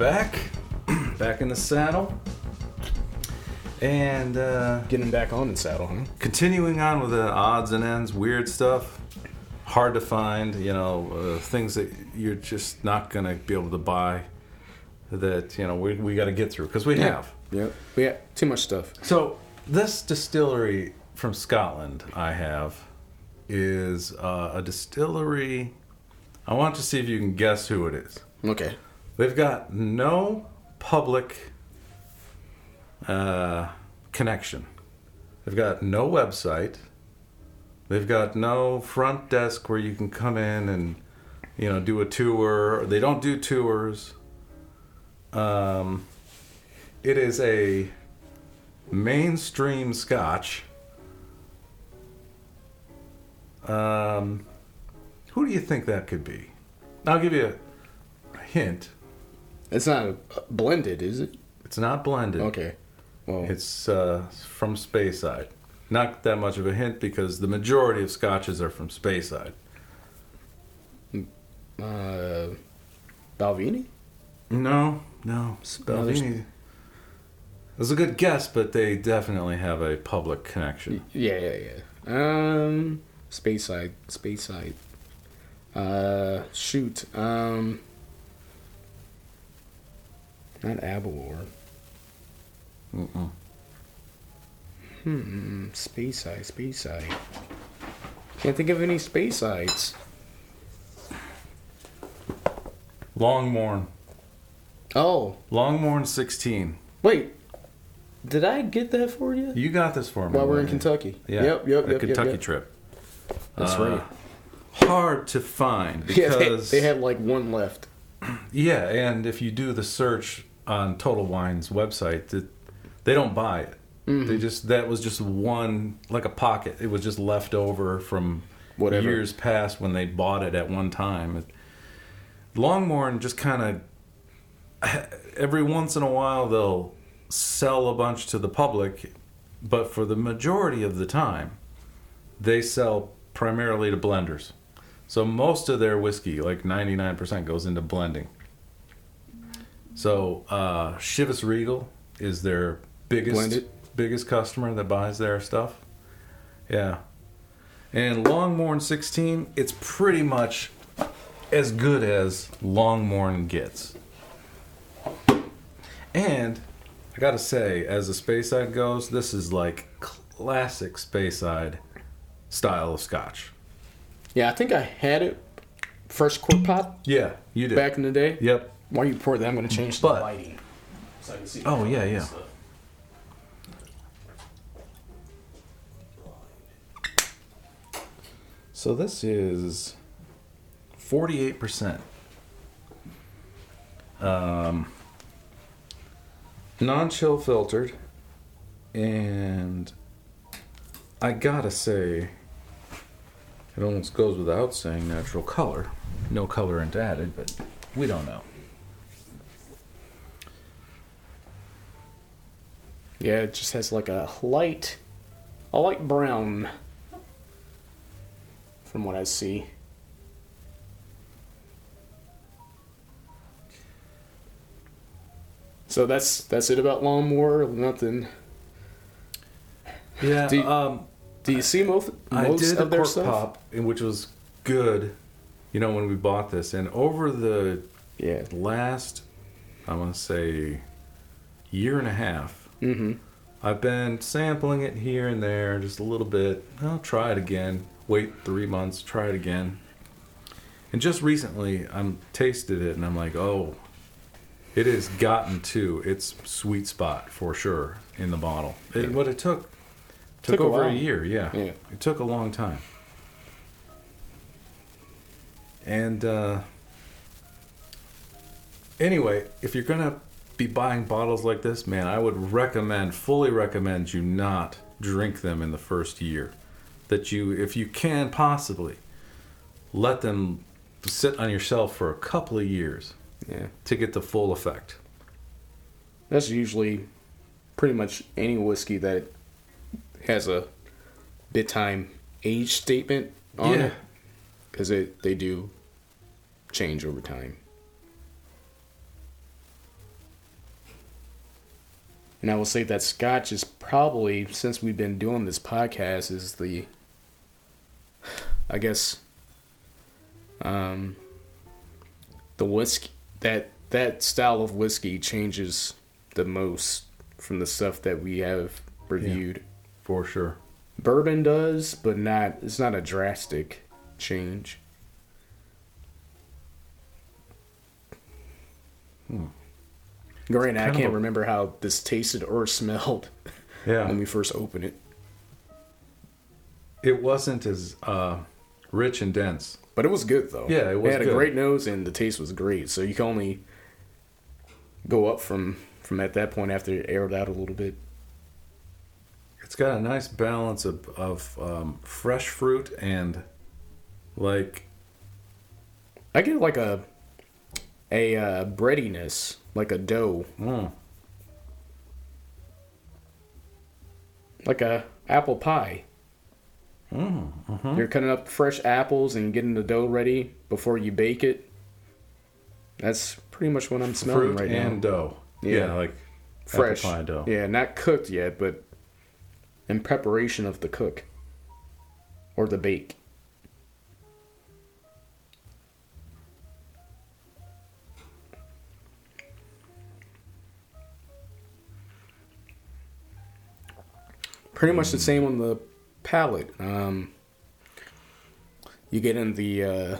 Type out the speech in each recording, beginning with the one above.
back. back in the saddle. And uh, Getting back on the saddle, huh? continuing on with the odds and ends, weird stuff. Hard to find, you know, uh, things that you're just not to be able to buy that, you know, we, we got to get through because we have. Yep. We got too much stuff. So, this distillery from Scotland I have is uh, a distillery. I want to see if you can guess who it is. Okay. They've got no public uh, connection. They've got no website. They've got no front desk where you can come in and you know do a tour. They don't do tours. Um, it is a mainstream Scotch. Um, who do you think that could be? I'll give you a hint. It's not blended, is it? It's not blended. Okay. Well, It's uh, from Speyside. Not that much of a hint because the majority of scotches are from Speyside. uh, Balvenie? No, no. Balvenie. It was a good guess, but they definitely have a public connection. Yeah, yeah, yeah. Um, Speyside, Speyside. Uh, shoot. Um, not Aberlour. Mm-mm. Hmm, Speyside, Speyside. Can't think of any Speysides. Longmorn. Oh, Longmorn 16. wait. Did I get that for you? You got this for me. While we're in Kentucky. Yeah. Yep, yep, a yep. Kentucky yep, yep. trip. That's Uh, right. Hard to find Yeah, because they, they had like one left. Yeah, and if you do the search on Total Wine's website, it, they don't buy it. Mm-hmm. They just that was just one like a pocket. It was just left over from Whatever. years past when they bought it at one time. Longmorn just kind of every once in a while they'll sell a bunch to the public, but for the majority of the time, they sell primarily to blenders. So most of their whiskey, like 99%, goes into blending. So uh, Chivas Regal is their biggest Blended? biggest customer that buys their stuff. Yeah. And Longmorn 16, it's pretty much as good as Longmorn gets. And I gotta say, as the Speyside goes, this is like classic Speyside style of scotch. Yeah, I think I had it first cork pop Yeah, you did. back in the day. Yep. While you pour that, I'm going to change But- the lighting. So I can see Oh, yeah, yeah. So this is 48%. Um, non chill filtered. And I gotta say, it almost goes without saying natural color. No colorant added, but we don't know. Yeah, it just has like a light, a light brown. From what I see. So that's that's it about Lawnmower. Nothing. Yeah, Do you- um, Do you see most I most did of a their cork stuff? pop, which was good. You know when we bought this, and over the Yeah. last, I want to say, year and a half, Mm-hmm. I've been sampling it here and there, just a little bit. I'll try it again. Wait three months, try it again. And just recently, I'm tasted it, and I'm like, oh, it has gotten to its sweet spot for sure in the bottle. It, what it took took, Took over a while. year. Yeah. Yeah. it took a long time. And uh, anyway, if you're gonna be buying bottles like this, man, I would recommend, fully recommend you not drink them in the first year. That you, if you can possibly, let them sit on your shelf for a couple of years Yeah. to get the full effect. That's usually pretty much any whiskey that has a bit time age statement on Yeah. it because it they do change over time. And I will say that Scotch is probably, since we've been doing this podcast, is the, I guess, um, the whiskey that that style of whiskey changes the most from the stuff that we have reviewed. For sure. Bourbon does, but not. It's not a drastic change. Hmm. Granted, I can't a- remember how this tasted or smelled Yeah. when we first opened it, it wasn't as uh, rich and dense. but it was good though. Yeah, it was It had a great nose and the taste was great. So you can only go up from from at that point after it aired out a little bit. It's got a nice balance of, of um, fresh fruit and like I get like a a uh, breadiness, like a dough, mm, like a apple pie. mm, mhm. You're cutting up fresh apples and getting the dough ready before you bake it. That's pretty much what I'm smelling fruit right and now. dough. Yeah. Yeah, like Fresh apple pie dough. Yeah, not cooked yet, but in preparation of the cook or the bake. Pretty much the same on the palate. Um, you get in the uh,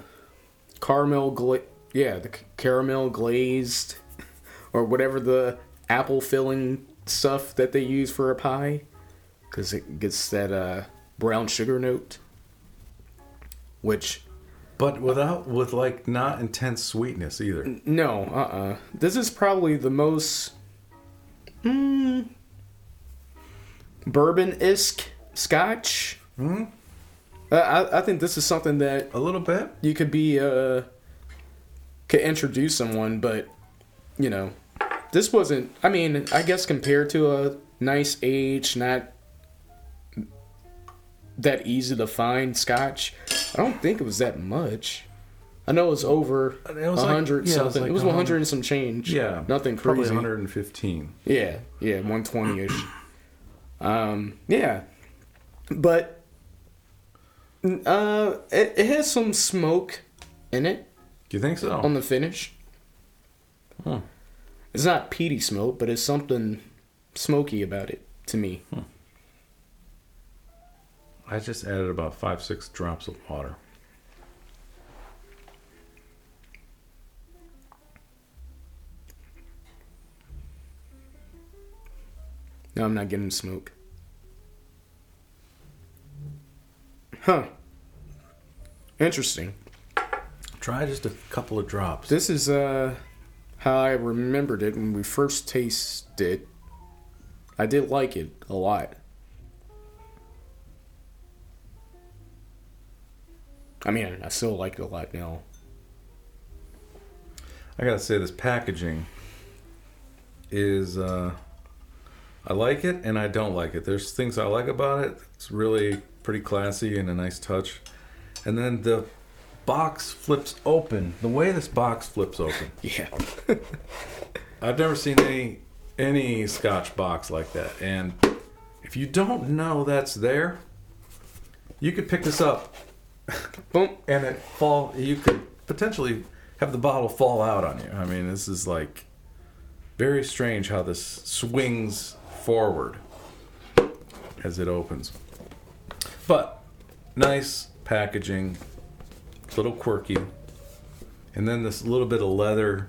caramel gla- yeah, the c- caramel glazed or whatever the apple filling stuff that they use for a pie because it gets that uh, brown sugar note which But without with like not intense sweetness either. no uh-uh this is probably the most mm, bourbon-esque scotch Hmm? I- I, think this is something that A little bit. you could be uh could introduce someone but you know this wasn't i mean i guess compared to a nice age not that easy to find scotch i don't think it was that much i know it was over It a was like- 100 yeah, it was something it like was 100 100 and some change Yeah, nothing crazy. Probably 115. yeah, yeah, 120 ish. Um, yeah, but uh, it, it has some smoke in it Do you think so? on the finish. Huh. It's not peaty smoke, but it's something smoky about it to me. I just added about five, six drops of water. No, I'm not getting smoke. Huh. Interesting. Try just a couple of drops. This is uh how I remembered it when we first tasted it. I did like it a lot. I mean, I still like it a lot now. I gotta say, this packaging is. Uh, I like it and I don't like it. There's things I like about it. It's really pretty classy and a nice touch. And then the box flips open. The way this box flips open. Yeah. I've never seen any any Scotch box like that. And if you don't know that's there, you could pick this up Boom. and it fall. You could potentially have the bottle fall out on you. I mean, this is like very strange how this swings forward as it opens. But nice packaging, little quirky, and then this little bit of leather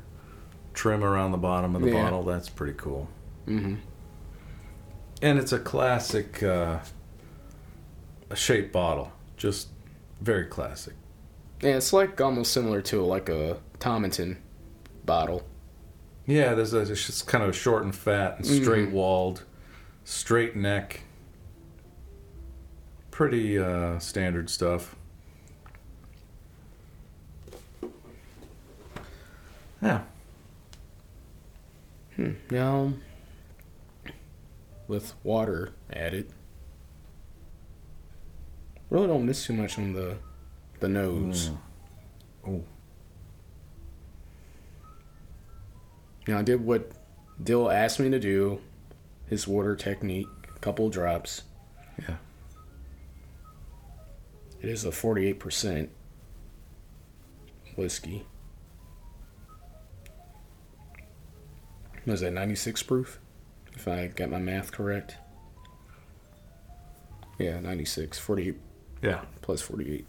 trim around the bottom of the Yeah. bottle. That's pretty cool. hmm And it's a classic uh, a shaped bottle, just very classic. Yeah, it's like almost similar to like a Tominton bottle. Yeah, there's a, it's just kind of short and fat and straight walled, straight neck. Pretty uh, standard stuff. Yeah. Hmm. Now, with water added, really don't miss too much on the the nose. Mm. Oh. You know, I did what Dill asked me to do, his water technique, a couple drops. Yeah. It is a 48% whiskey. Was that 96 proof? If I got my math correct. Yeah, 96. 48 Yeah. plus 48.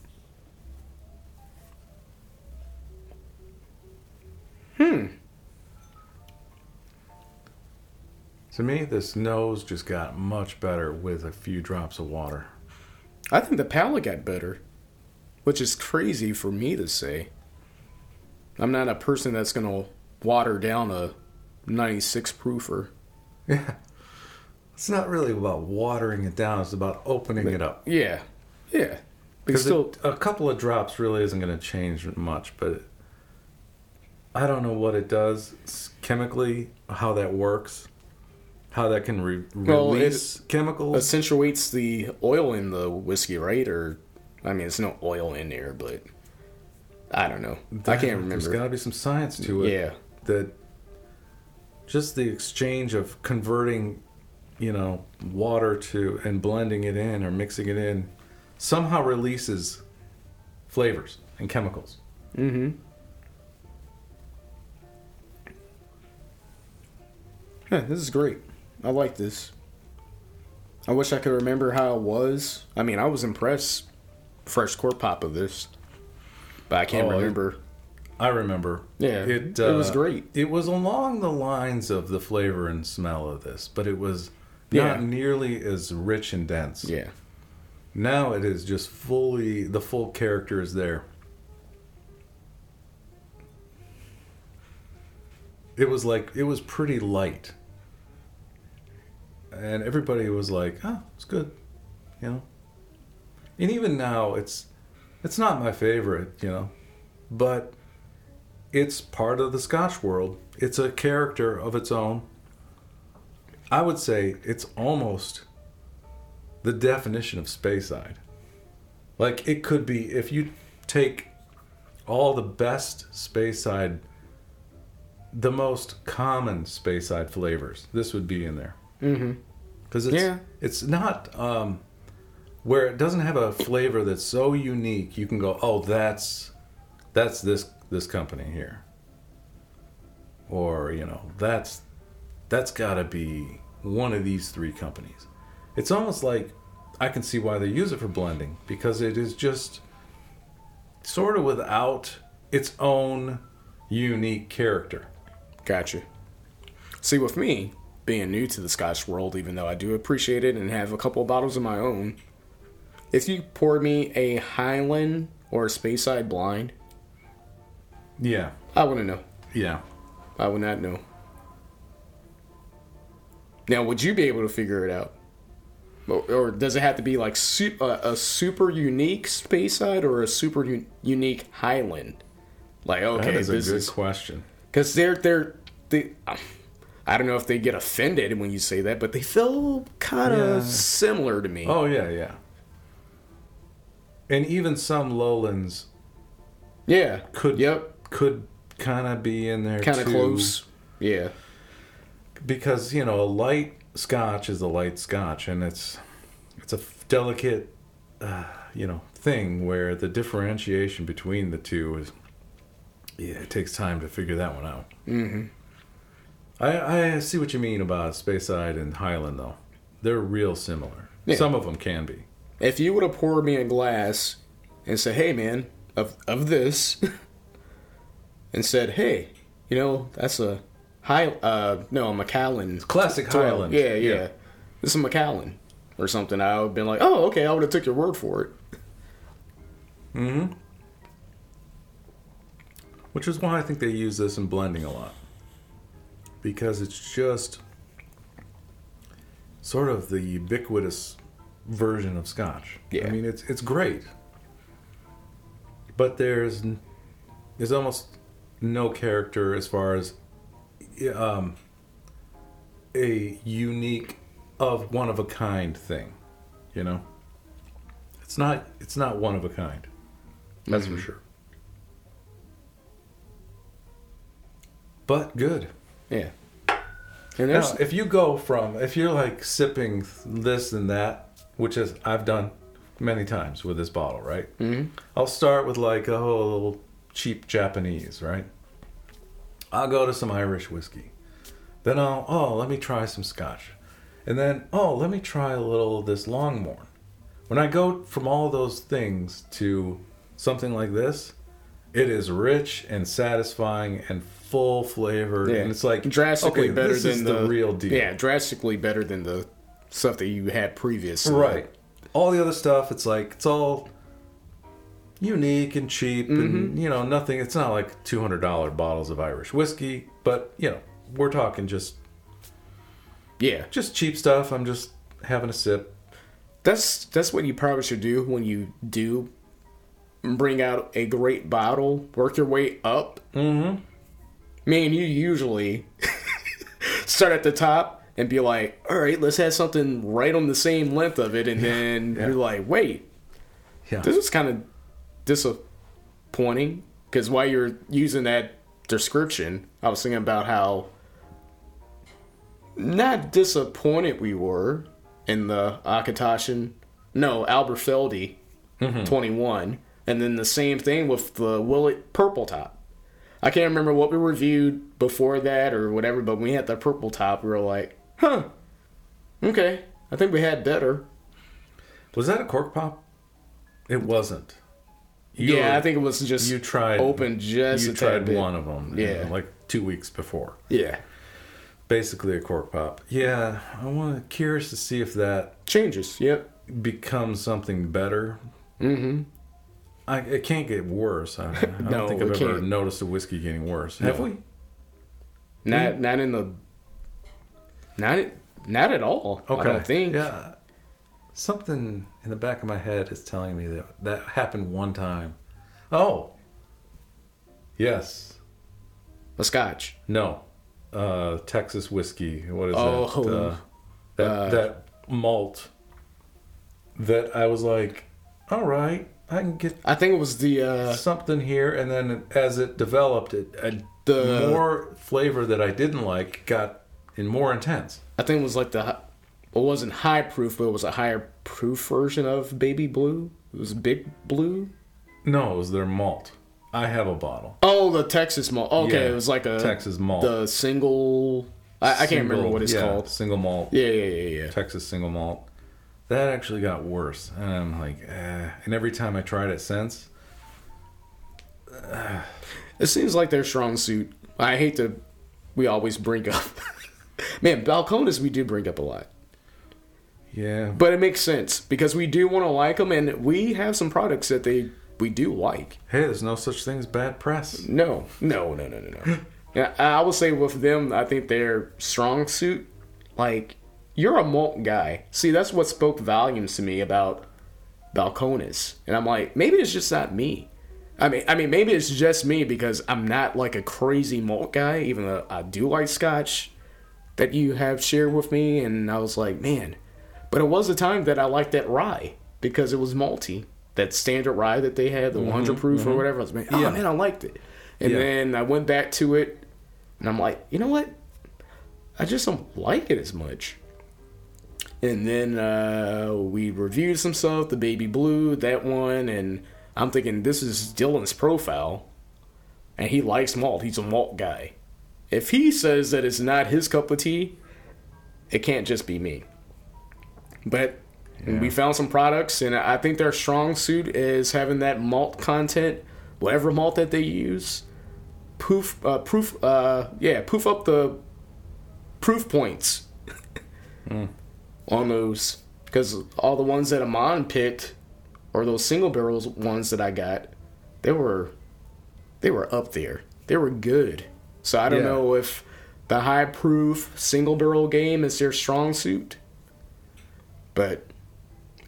Hmm. To me, this nose just got much better with a few drops of water. I think the palate got better, which is crazy for me to say. I'm not a person that's going to water down a 96 proofer. Yeah. It's not really about watering it down, it's about opening it up. Yeah. Yeah. Because still, a couple of drops really isn't going to change much, but I don't know what it does chemically, how that works, how that can re- Well, release chemicals. accentuates the oil in the whiskey, right? Or, I mean, it's no oil in there, but I don't know. I can't remember. There's got to be some science to it. Yeah. That just the exchange of converting, you know, water to and blending it in or mixing it in somehow releases flavors and chemicals. Mm-hmm. Yeah, this is great. I like this. I wish I could remember how it was. I mean, I was impressed. Fresh cork pop of this, but I can't Oh, remember. I remember. Yeah, it it was uh, great. It was along the lines of the flavor and smell of this, but it was Yeah. not nearly as rich and dense. Yeah, Now it is just fully the full character is there. It was like it was pretty light. And everybody was like, "Oh, it's good." You know. And even now it's it's not my favorite, you know. But it's part of the Scotch world. It's a character of its own. I would say it's almost the definition of Speyside. Like it could be if you take all the best Speyside, the most common Speyside flavors, this would be in there. Mm-hmm. Because it's Yeah. it's not um, where it doesn't have a flavor that's so unique. You can go, oh, that's that's this this company here, or you know, that's that's got to be one of these three companies. It's almost like I can see why they use it for blending because it is just sort of without its own unique character. Gotcha. See, with me being new to the Scotch world, even though I do appreciate it and have a couple of bottles of my own, if you pour me a Highland or a Speyside blind, Yeah, I wouldn't know. yeah. I would not know. Now, would you be able to figure it out? Or, does it have to be like su- uh, a super unique Speyside or a super unique Highland? Like, okay, that is a good is question. because they're they're they. I don't know if they get offended when you say that, but they feel kind of Yeah. similar to me. Oh yeah, yeah. And even some lowlands yeah, could Yep, could kind of be in there kind of close. Yeah, because you know a light Scotch is a light Scotch, and it's it's a delicate uh, you know thing where the differentiation between the two is yeah it takes time to figure that one out. hmm I I see what you mean about Speyside and Highland though. They're real similar. Yeah. Some of them can be. If you would have poured me a glass and said, "Hey, man, of of this," and said, "Hey, you know that's a high, uh, no, a Macallan Classic twelve. Highland. Yeah, yeah, this is a Macallan or something." I would have been like, "Oh, okay, I would have took your word for it." Mm-hmm. Which is why I think they use this in blending a lot. Because it's just sort of the ubiquitous version of scotch. Yeah. I mean, it's it's great. But there's there's almost no character as far as um, a unique of one of a kind thing, you know? It's not it's not one of a kind. That's for Mhm. sure. But good. Yeah. And Now, if you go from if you're like sipping this and that, which is I've done many times with this bottle, right? Mm-hmm. I'll start with like a whole cheap Japanese, right? I'll go to some Irish whiskey. Then I'll oh let me try some Scotch, and then oh let me try a little of this Longmorn. When I go from all those things to something like this, it is rich and satisfying and full flavored, yeah, and it's like drastically okay, better than the, the real deal. Yeah, drastically better than the stuff that you had previously. Right. All the other stuff, it's like it's all unique and cheap, and mm-hmm. you know nothing. It's not like two hundred dollar bottles of Irish whiskey, but you know we're talking just Yeah. just cheap stuff. I'm just having a sip. That's that's what you probably should do when you do bring out a great bottle. Work your way up. Mm-hmm. Me and you usually start at the top and be like, "All right, let's have something right on the same length of it," and then yeah. you're like, "Wait, Yeah. this is kind of disappointing." Because while you're using that description, I was thinking about how not disappointed we were in the Auchentoshan, no, Aberfeldy 21. And then the same thing with the Willett Purple Top. I can't remember what we reviewed before that or whatever, but when we had the purple top, we were like, huh, okay, I think we had better. Was that a cork pop? It wasn't. You yeah, were- I think it was just you tried open just You tried one of them. Yeah. like two weeks before. Yeah. Basically a cork pop. Yeah, I want curious to see if that Changes, yep. becomes something better. Mm-hmm. I, it can't get worse. I, I don't think I've ever can't. noticed the whiskey getting worse. Have No. we? Not not in the not not at all. Okay. I don't think. Yeah. Something in the back of my head is telling me that that happened one time. Oh. Yes. A scotch. No. Uh, Texas whiskey. What is Oh, that? Uh, that uh, that malt. That I was like, all right, I can get I think it was the uh something here, and then as it developed, it, it The- more flavor that I didn't like got in more intense. I think it was like the it wasn't high proof, but it was a higher proof version of baby blue. It was big blue. No, it was their malt. I have a bottle. Oh, the Texas malt. Okay, Yeah, it was like a Texas malt. The single. I, I can't remember what it's yeah, called. Single malt. Yeah, yeah, yeah, yeah. Texas single malt. That actually got worse, and I'm like, eh. And every time I tried it since, It seems like their strong suit. I hate to. We always bring up. Man, Balcones we do bring up a lot. yeah, But it makes sense because we do want to like them, and we have some products that they we do like. hey, there's no such thing as bad press. No, no, no, no, no, no. yeah, I will say with them, I think their strong suit, like you're a malt guy. See, that's what spoke volumes to me about Balcones, and I'm like, maybe it's just not me. I mean, I mean, maybe it's just me because I'm not like a crazy malt guy, even though I do like Scotch that you have shared with me, and I was like, man. But it was a time that I liked that rye because it was malty. That standard rye that they had, the mm-hmm, 100 proof or mm-hmm. whatever. I was like, oh Yeah. man, I liked it. And Yeah. then I went back to it, and I'm like, you know what? I just don't like it as much. And then uh, we reviewed some stuff, the baby blue, that one, and I'm thinking this is Dylan's profile, and he likes malt. He's a malt guy. If he says that it's not his cup of tea, it can't just be me. But we found some products, and I think their strong suit is having that malt content, whatever malt that they use. Poof, uh, proof, uh, yeah, poof up the proof points on those because all the ones that Amon picked, or those single barrels ones that I got, they were they were up there. They were good. So I don't Yeah. know if the high proof single barrel game is their strong suit. But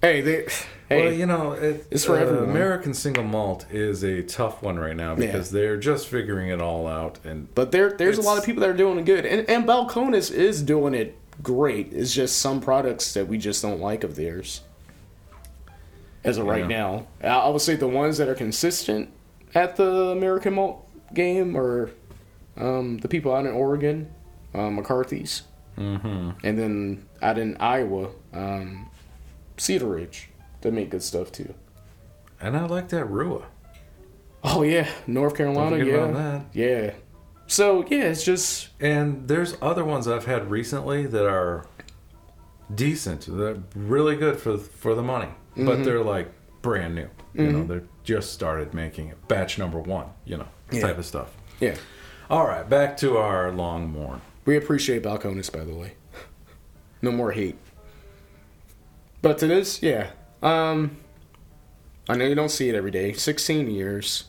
hey, they hey, Well, you know, it, It's for uh, everyone. American single malt is a tough one right now because they're just figuring it all out, and but there there's a lot of people that are doing it good, and and Balcones is doing it great. It's just some products that we just don't like of theirs. As of right Yeah. now, I would say the ones that are consistent at the American malt game are um, the people out in Oregon. uh, McCarthy's, Mm-hmm. and then out in Iowa, um, Cedar Ridge. They make good stuff too. And I like that Rua. Oh yeah, North Carolina. Yeah, yeah. So yeah, it's just And there's other ones I've had recently that are decent. They're really good for for the money, but Mhm. they're like brand new. You know, Mhm. they're just started making it, batch number one. You know, Yeah. type of stuff. yeah. All right, back to our Longmorn. We appreciate Balcones, by the way. No more hate. But to this, yeah. Um, I know you don't see it every day. 16 years.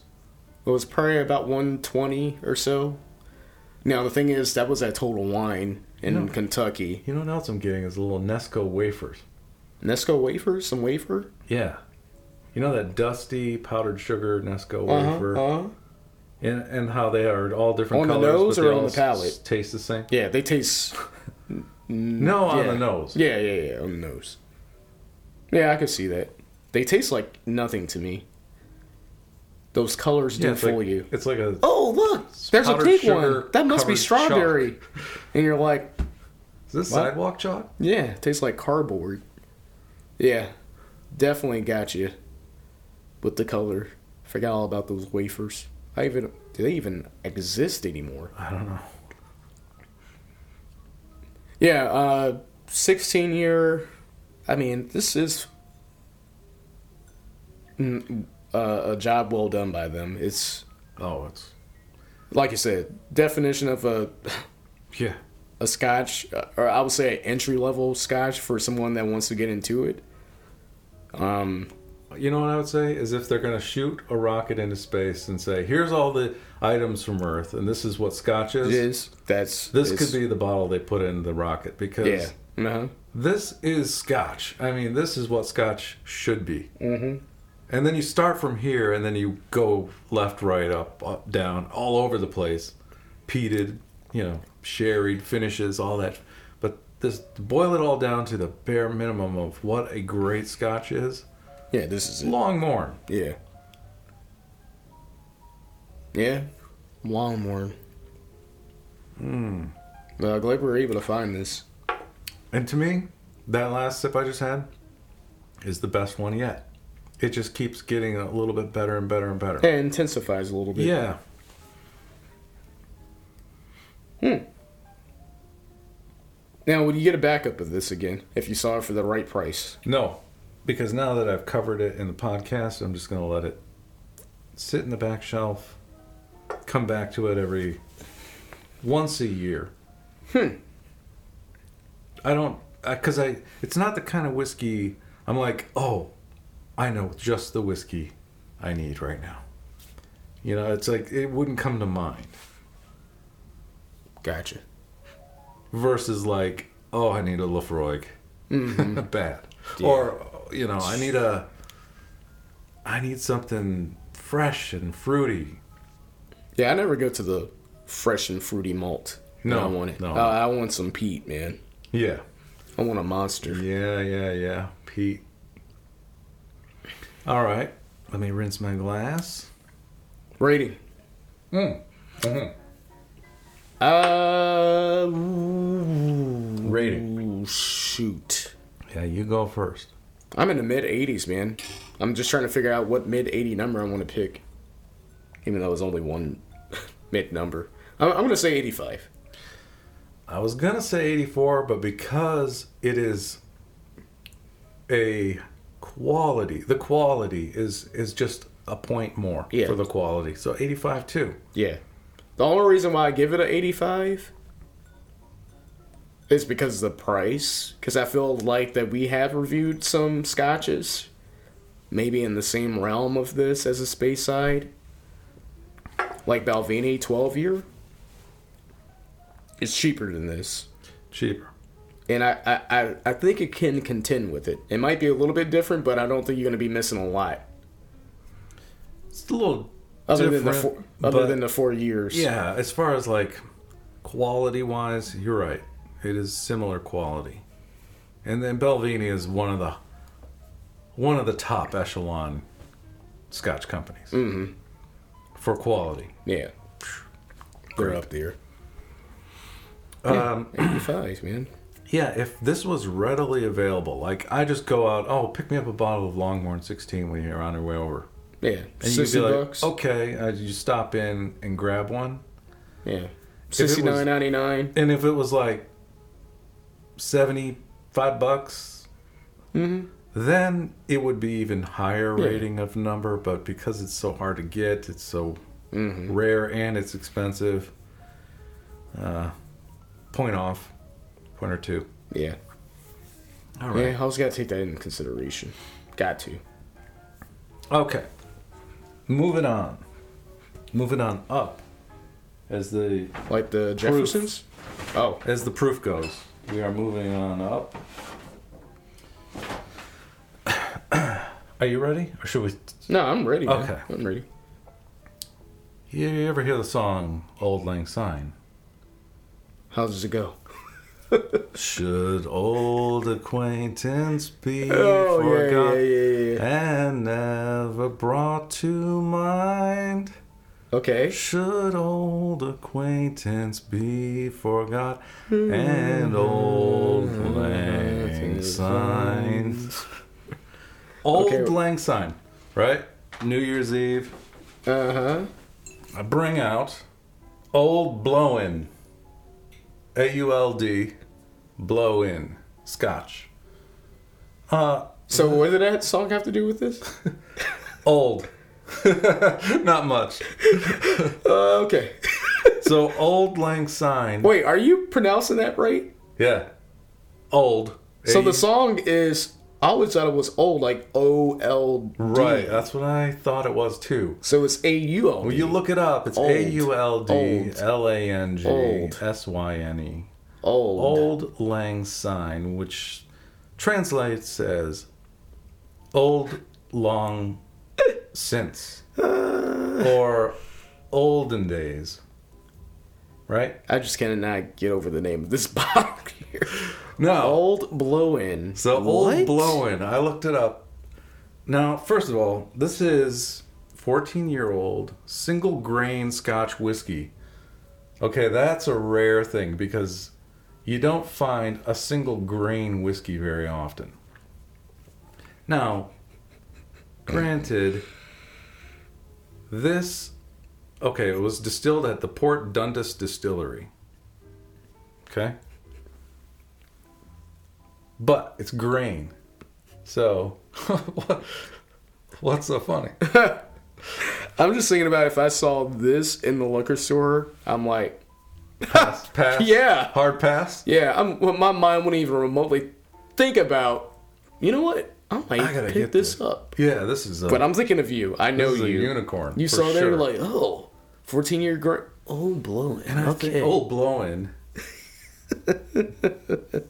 It was probably about 120 or so. Now, the thing is, that was at Total Wine in No. Kentucky. You know what else I'm getting is a little Necco wafers. Necco wafers, Some wafer? Yeah. You know that dusty powdered sugar Necco Uh-huh, wafer, uh-huh. and and how they are all different On the colors, nose but they or on the palate? taste the same. Yeah, they taste. No, on yeah. the nose. Yeah, yeah, yeah, on the nose. Yeah, I could see that. They taste like nothing to me. Those colors do it's fool like, you. It's like a Oh, look! There's a pink one. That must be strawberry. And you're like, is this What? sidewalk chalk? yeah, it tastes like cardboard. Yeah, definitely got you with the color. Forgot all about those wafers. I even do they even exist anymore? I don't know. Yeah, uh, 16 year. I mean, this is mm, uh, a job well done by them. It's Oh, it's like you said, definition of a yeah. a scotch, or I would say entry level scotch for someone that wants to get into it. Um, You know what I would say is if they're going to shoot a rocket into space and say, "Here's all the items from Earth, and this is what Scotch is." it is that's This could be the bottle they put in the rocket because yeah. Uh-huh. this is Scotch. I mean, this is what Scotch should be. Mm-hmm. And then you start from here, and then you go left, right, up, up, down, all over the place, peated, you know, sherried finishes, all that. But this boil it all down to the bare minimum of what a great Scotch is. Yeah, this is it. Longmorn. Yeah. Yeah. Longmorn. Mm. Uh, glad we were able to find this. And to me, that last sip I just had is the best one yet. It just keeps getting a little bit better and better and better. It intensifies a little bit. Yeah. Hmm. Now, would you get a backup of this again if you saw it for the right price? No, because now that I've covered it in the podcast, I'm just going to let it sit in the back shelf, come back to it every once a year. Hmm. I don't, because I, it's not the kind of whiskey I'm like, oh, I know just the whiskey I need right now. You know, it's like, it wouldn't come to mind. Gotcha. Versus like, oh, I need a Laphroaig. hmm bad. Yeah. Or you know, I need a I need something fresh and fruity. Yeah, I never go to the fresh and fruity malt. No, I want it. no. Uh, I want some peat, man. Yeah. I want a monster. Yeah, yeah, yeah. peat. All right. Let me rinse my glass. Rating. Mm. Mhm. Uh, Rating. Shoot. Yeah, you go first. I'm in the mid 80s, man. I'm just trying to figure out what mid 80 number I want to pick. Even though it's only one mid number. I'm, I'm going to say 85. I was gonna say 84, but because it is a quality, the quality is is just a point more Yeah. for the quality. So 85 too. Yeah. The only reason why I give it an 85 is because of the price. Because I feel like that we have reviewed some scotches, maybe in the same realm of this as a space side, like Balvenie 12 year. It's cheaper than this. Cheaper. And I, I, I, think it can contend with it. It might be a little bit different, but I don't think you're going to be missing a lot. It's a little Other than the four, other than the four years. Yeah, as far as like quality wise, you're right. It is similar quality. And then Balvenie is one of the one of the top echelon scotch companies hmm for quality. Yeah. They're up there. Um, 85, man. Yeah, if this was readily available, like I just go out, oh, pick me up a bottle of Longmorn 16 when you're on your way over. Yeah. And you'd 60 be like, bucks. okay, uh, you stop in and grab one. Yeah. Sixty nine ninety nine. And if it was like 75 bucks, Mm-hmm. then it would be even higher Yeah. rating of number. But because it's so hard to get, it's so Mm-hmm. rare and it's expensive. Uh, point off, point or two. Yeah. All right. Yeah, I always got to take that into consideration. Got to. Okay. Moving on. Moving on up. As the Like the Jeffersons? Oh. as the proof goes, we are moving on up. Are you ready? Or should we No, I'm ready. man. Okay. I'm ready. You ever hear the song Auld Lang Syne? How does it go? Should old acquaintance be Oh, forgot yeah, yeah, yeah. and never brought to mind? Okay. Should old acquaintance be forgot and old lang syne? Old Okay. lang syne, right? New Year's Eve. Uh huh. I bring out Auld Blow-In. A U L D, blow in, Scotch. Uh, So what did that song have to do with this? old. Not much. Uh, okay. So Old Lang Syne. Wait, are you pronouncing that right? Yeah. Old. So the song is. I always thought it was old, like O L D. Right, that's what I thought it was too. So it's A U L D. When you look it up, it's. A U L D Old. L A N G. S Y N E. Old. Auld Lang Syne, which translates as old long since or olden days. Right? I just cannot get over the name of this bottle here. No. Auld Blow-In. So old What? blowin. I looked it up. Now, first of all, this is 14 year old single grain Scotch whiskey. Okay, that's a rare thing because you don't find a single grain whiskey very often. Now, granted, this okay, it was distilled at the Port Dundas Distillery. Okay? But it's grain. So, what's so funny? I'm just thinking about if I saw this in the liquor store, I'm like, Pass? pass? Yeah. Hard pass? yeah, I'm. Well, my mind wouldn't even remotely think about. You know what? I might I gotta pick get this this. up. Yeah, this is a, But I'm thinking of you. I know this is you. a unicorn. you saw there, sure. you're like, oh, 14 year. Auld Blow-In. And I okay. think, oh, blowing.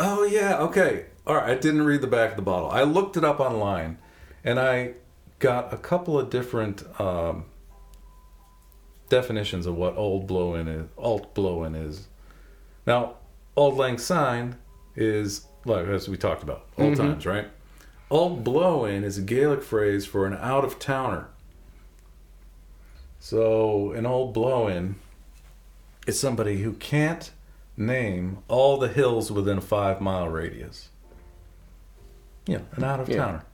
oh, yeah, okay. All right, I didn't read the back of the bottle. I looked it up online and I got a couple of different um, definitions of what old blow-in is, alt blow-in is. Now, old lang syne is, like as we talked about, old times, right? Old blow-in is a Gaelic phrase for an out-of-towner. So, an old blow-in is somebody who can't name all the hills within a five mile radius. Yeah, an out of towner.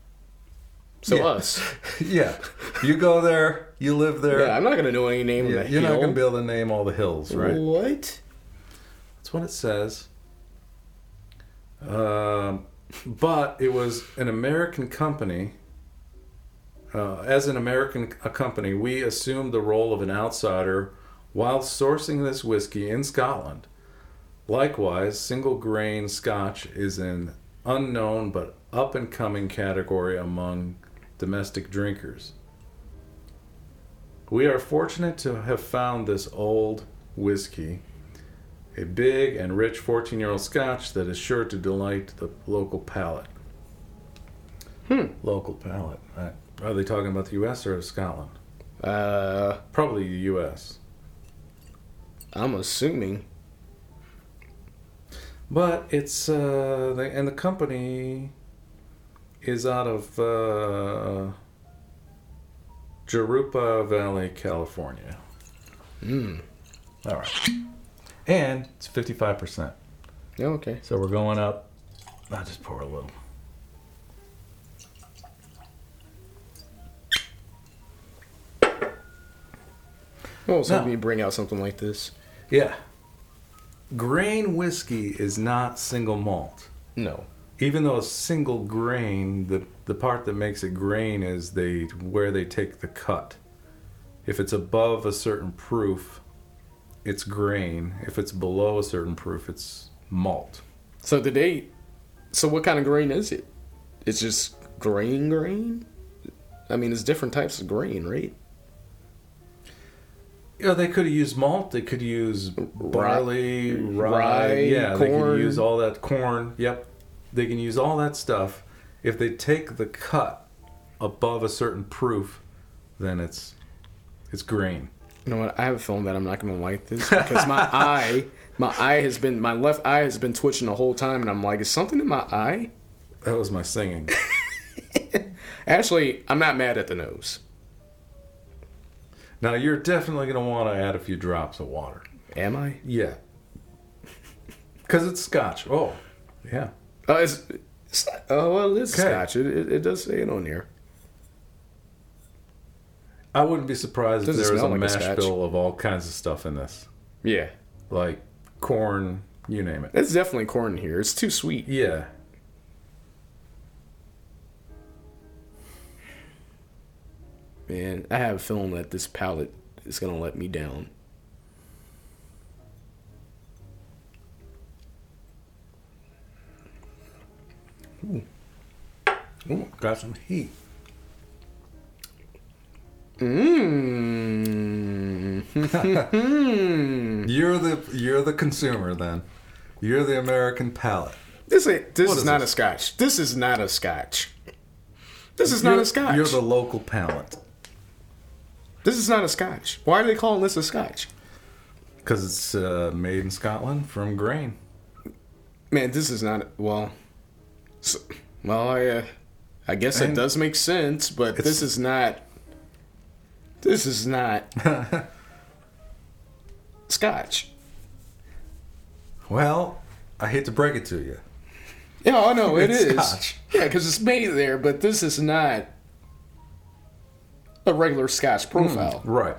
so yeah. us. Yeah. You go there, you live there. Yeah, I'm not gonna know any name Yeah, of the you're not going to be able to name all the hills, right? What? That's what it says. Um, but it was an American company. Uh, as an American a company, we assumed the role of an outsider while sourcing this whiskey in Scotland. Likewise, single grain Scotch is an unknown but up and coming category among domestic drinkers. We are fortunate to have found this old whiskey a big and rich 14 year old scotch that is sure to delight the local palate. Hmm. Local palate. Right. Are they talking about the US or Scotland? Uh, Probably the US. I'm assuming. But it's, uh, the, and the company is out of, uh, Jurupa Valley, California. Hmm. All right. and it's 55%. Yeah, okay. So we're going up. I'll just pour a little. Well, so No. we bring out something like this. Yeah. Grain whiskey is not single malt. No. Even though it's single grain, the the part that makes it grain is they where they take the cut. If it's above a certain proof, it's grain. If it's below a certain proof, it's malt. So did they? So what kind of grain is it? It's just grain, grain. I mean, it's different types of grain, right? Yeah, they could have used malt. They could use barley, rye. rye, yeah, they corn. could use all that corn. Yep, they can use all that stuff. If they take the cut above a certain proof, then it's it's grain. You know what? I have a feeling that I'm not going to like this because my eye, my eye has been, my left eye has been twitching the whole time, and I'm like, is something in my eye? That was my singing. Actually, I'm not mad at the nose. Now you're definitely gonna want to add a few drops of water. Am I? Yeah, because it's Scotch. Oh, yeah. Oh, it's, it's oh well, it's Okay. scotch. It, it, it does say it on here. I wouldn't be surprised if Doesn't there was a smell like a mash Scotch. bill of all kinds of stuff in this, Yeah, like corn, you name it. it's definitely corn here. It's too sweet. Yeah. Man, I have a feeling that this palate is gonna let me down. Ooh, Ooh, got some heat. Mmm. You're the you're the consumer then. You're the American palate. this ain't. This is, is not this? a scotch. This is not a scotch. This is not You're- a scotch. You're the local palate This is not a scotch. Why are they calling this a scotch? because it's uh, made in Scotland from grain. Man, this is not. Well, s well, I, uh, I guess it does make sense, but this is not. This is not scotch. Well, I hate to break it to you. Yeah, I know it It's is. Scotch. Yeah, because it's made there, but this is not a regular Scotch hmm. profile. Right.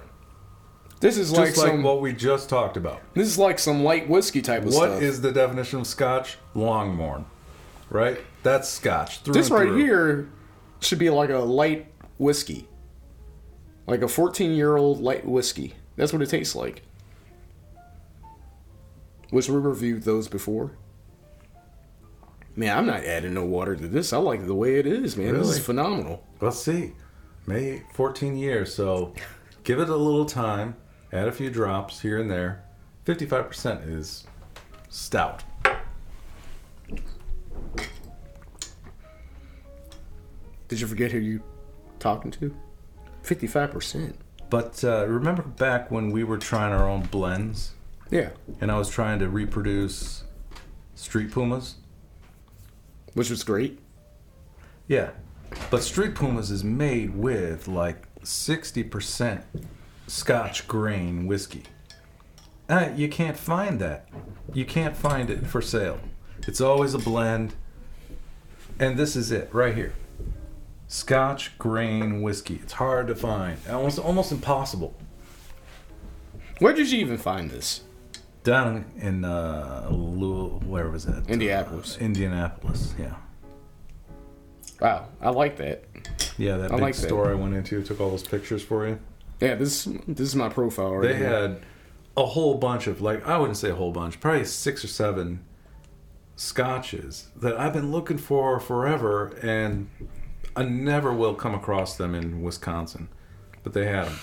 This is Just like like some. what we just talked about. this is like some light whiskey type of What stuff. is the definition of Scotch? Longmorn. Right? That's Scotch. Through this and right through. here should be like a light whiskey, like a fourteen-year-old light whiskey. That's what it tastes like. Which we reviewed those before. Man, I'm not adding no water to this. I like the way it is, man. This Really? is phenomenal. Let's see. May 14 years, so give it a little time. Add a few drops here and there. 55% is stout. Did you forget who you talking to? Fifty-five percent. But uh, remember back when we were trying our own blends Yeah, and I was trying to reproduce Street Pumas? which was great. Yeah. But Street Pumas is made with like 60% Scotch grain whiskey. Uh, you can't find that. You can't find it for sale. It's always a blend. And this is it right here. Scotch grain whiskey. It's hard to find. Almost almost impossible. Where did you even find this? Down in uh Louis, where was that? Indianapolis. Uh, Indianapolis, yeah. Wow, I like that. Yeah, that I big like that. store I went into took all those pictures for you. Yeah, this this is my profile right They here. had a whole bunch of like I wouldn't say a whole bunch, probably six or seven scotches that I've been looking for forever, and I never will come across them in Wisconsin. But they had them,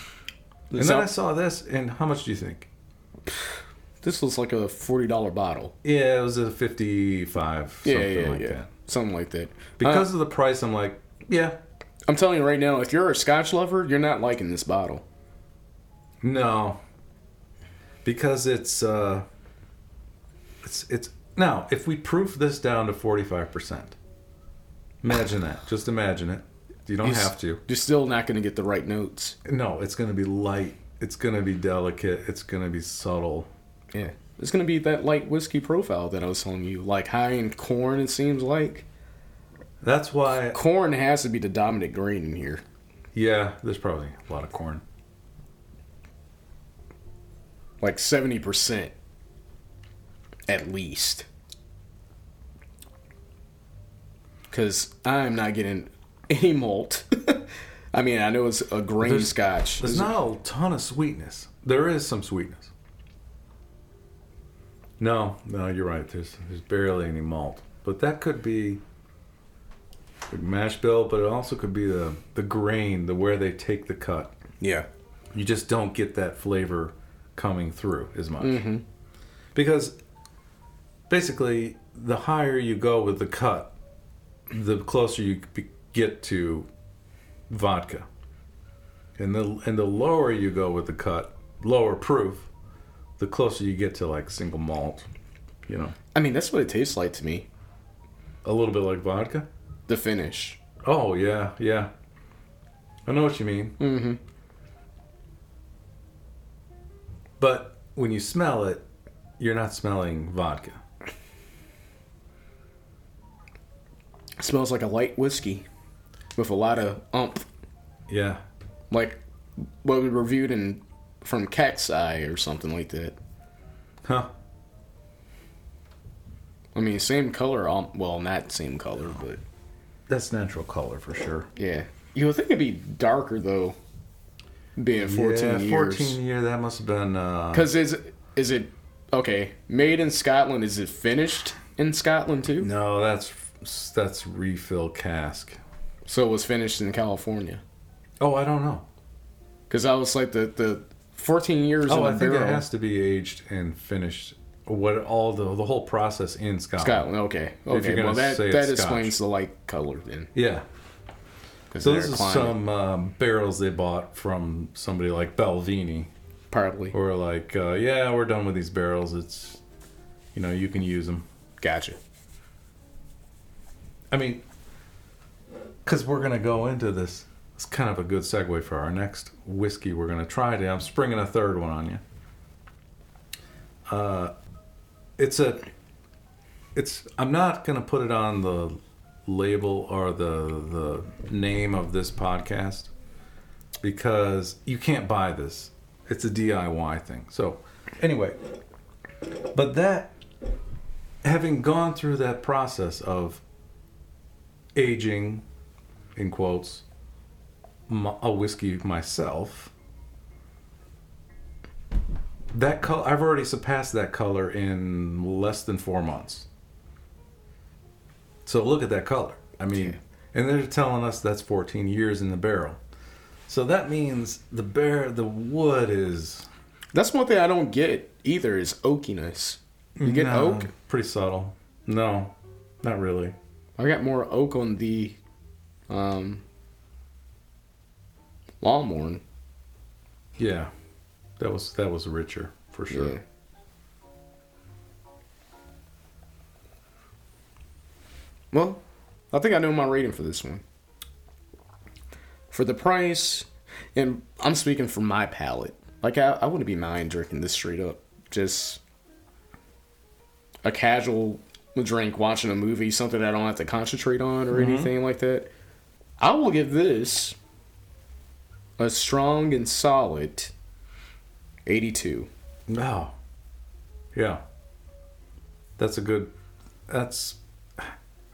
and then I saw this, and how much do you think? This looks like a forty dollar bottle. Yeah, it was a fifty-five, Yeah, something yeah, like yeah, that. Something like that. Because Uh, of the price, I'm like, yeah, I'm telling you right now, if you're a Scotch lover, you're not liking this bottle. No. Because it's uh it's it's now if we proof this down to 45%. Imagine that. Just imagine it. You don't You're have to. You're still not going to get the right notes. No, it's going to be light. It's going to be delicate. It's going to be subtle. Yeah, It's gonna be that light whiskey profile that I was telling you, like high in corn. It seems like That's why. corn has to be the dominant grain in here. Yeah, there's probably a lot of corn. like 70% at least because i'm not getting any malt i mean i know it's a grain There's- scotch There's not a ton of sweetness. There is some sweetness. No, no, you're right. There's there's barely any malt, but that could be the mash bill, but it also could be the the grain, the where they take the cut. yeah You just don't get that flavor coming through as much mm-hmm. because basically the higher you go with the cut, the closer you get to vodka. And the and the lower you go with the cut, lower proof, the closer you get to like single malt, you know, i mean that's what it tastes like to me a little bit like vodka. the finish Oh yeah, yeah. I know what you mean. mm-hmm. But when you smell it, you're not smelling vodka. smells like a light whiskey with a lot of umph Yeah. like what we reviewed in from eye or something like that Huh. i mean same color um, well not same color but That's natural color for sure. Yeah. You would think it'd be darker though, being 14 yeah, years. 14 year, that must have been. Uh, Because is is it okay? Made in Scotland? Is it finished in Scotland too? no, that's that's refill cask. So it was finished in California. Oh, I don't know. Because I was like the the 14 years Oh, I think barrel. it has to be aged and finished. What all the the whole process in Scotland. Scotland. Okay. you're Okay. Well, that that explains the light color then. Yeah. So this is some um, barrels they bought from somebody like Balvenie, partly. or like, uh, yeah, we're done with these barrels. It's, you know, you can use them. Gotcha. I mean, because we're gonna go into this. It's kind of a good segue for our next whiskey we're gonna try today. I'm springing a third one on you. Uh, it's a. It's. I'm not gonna put it on the label or the the name of this podcast because you can't buy this. It's a DIY thing. So, anyway, but that having gone through that process of aging, in quotes, a whiskey myself. That color, I've already surpassed that color in less than four months. So look at that color. I mean, and they're telling us that's 14 years in the barrel. So that means the bear, the wood is That's one thing I don't get either is oakiness. You get No, oak? pretty subtle. No, not really. I got more oak on the um Longmorn. Yeah, that was that was richer for sure. Yeah. Well, I think I know my rating for this one. For the price, and I'm speaking from my palate. Like I, I wouldn't be mind drinking this straight up. Just a casual drink, watching a movie, something that I don't have to concentrate on or mm-hmm. anything like that. I will give this a strong and solid 82. No. Yeah. That's a good. That's.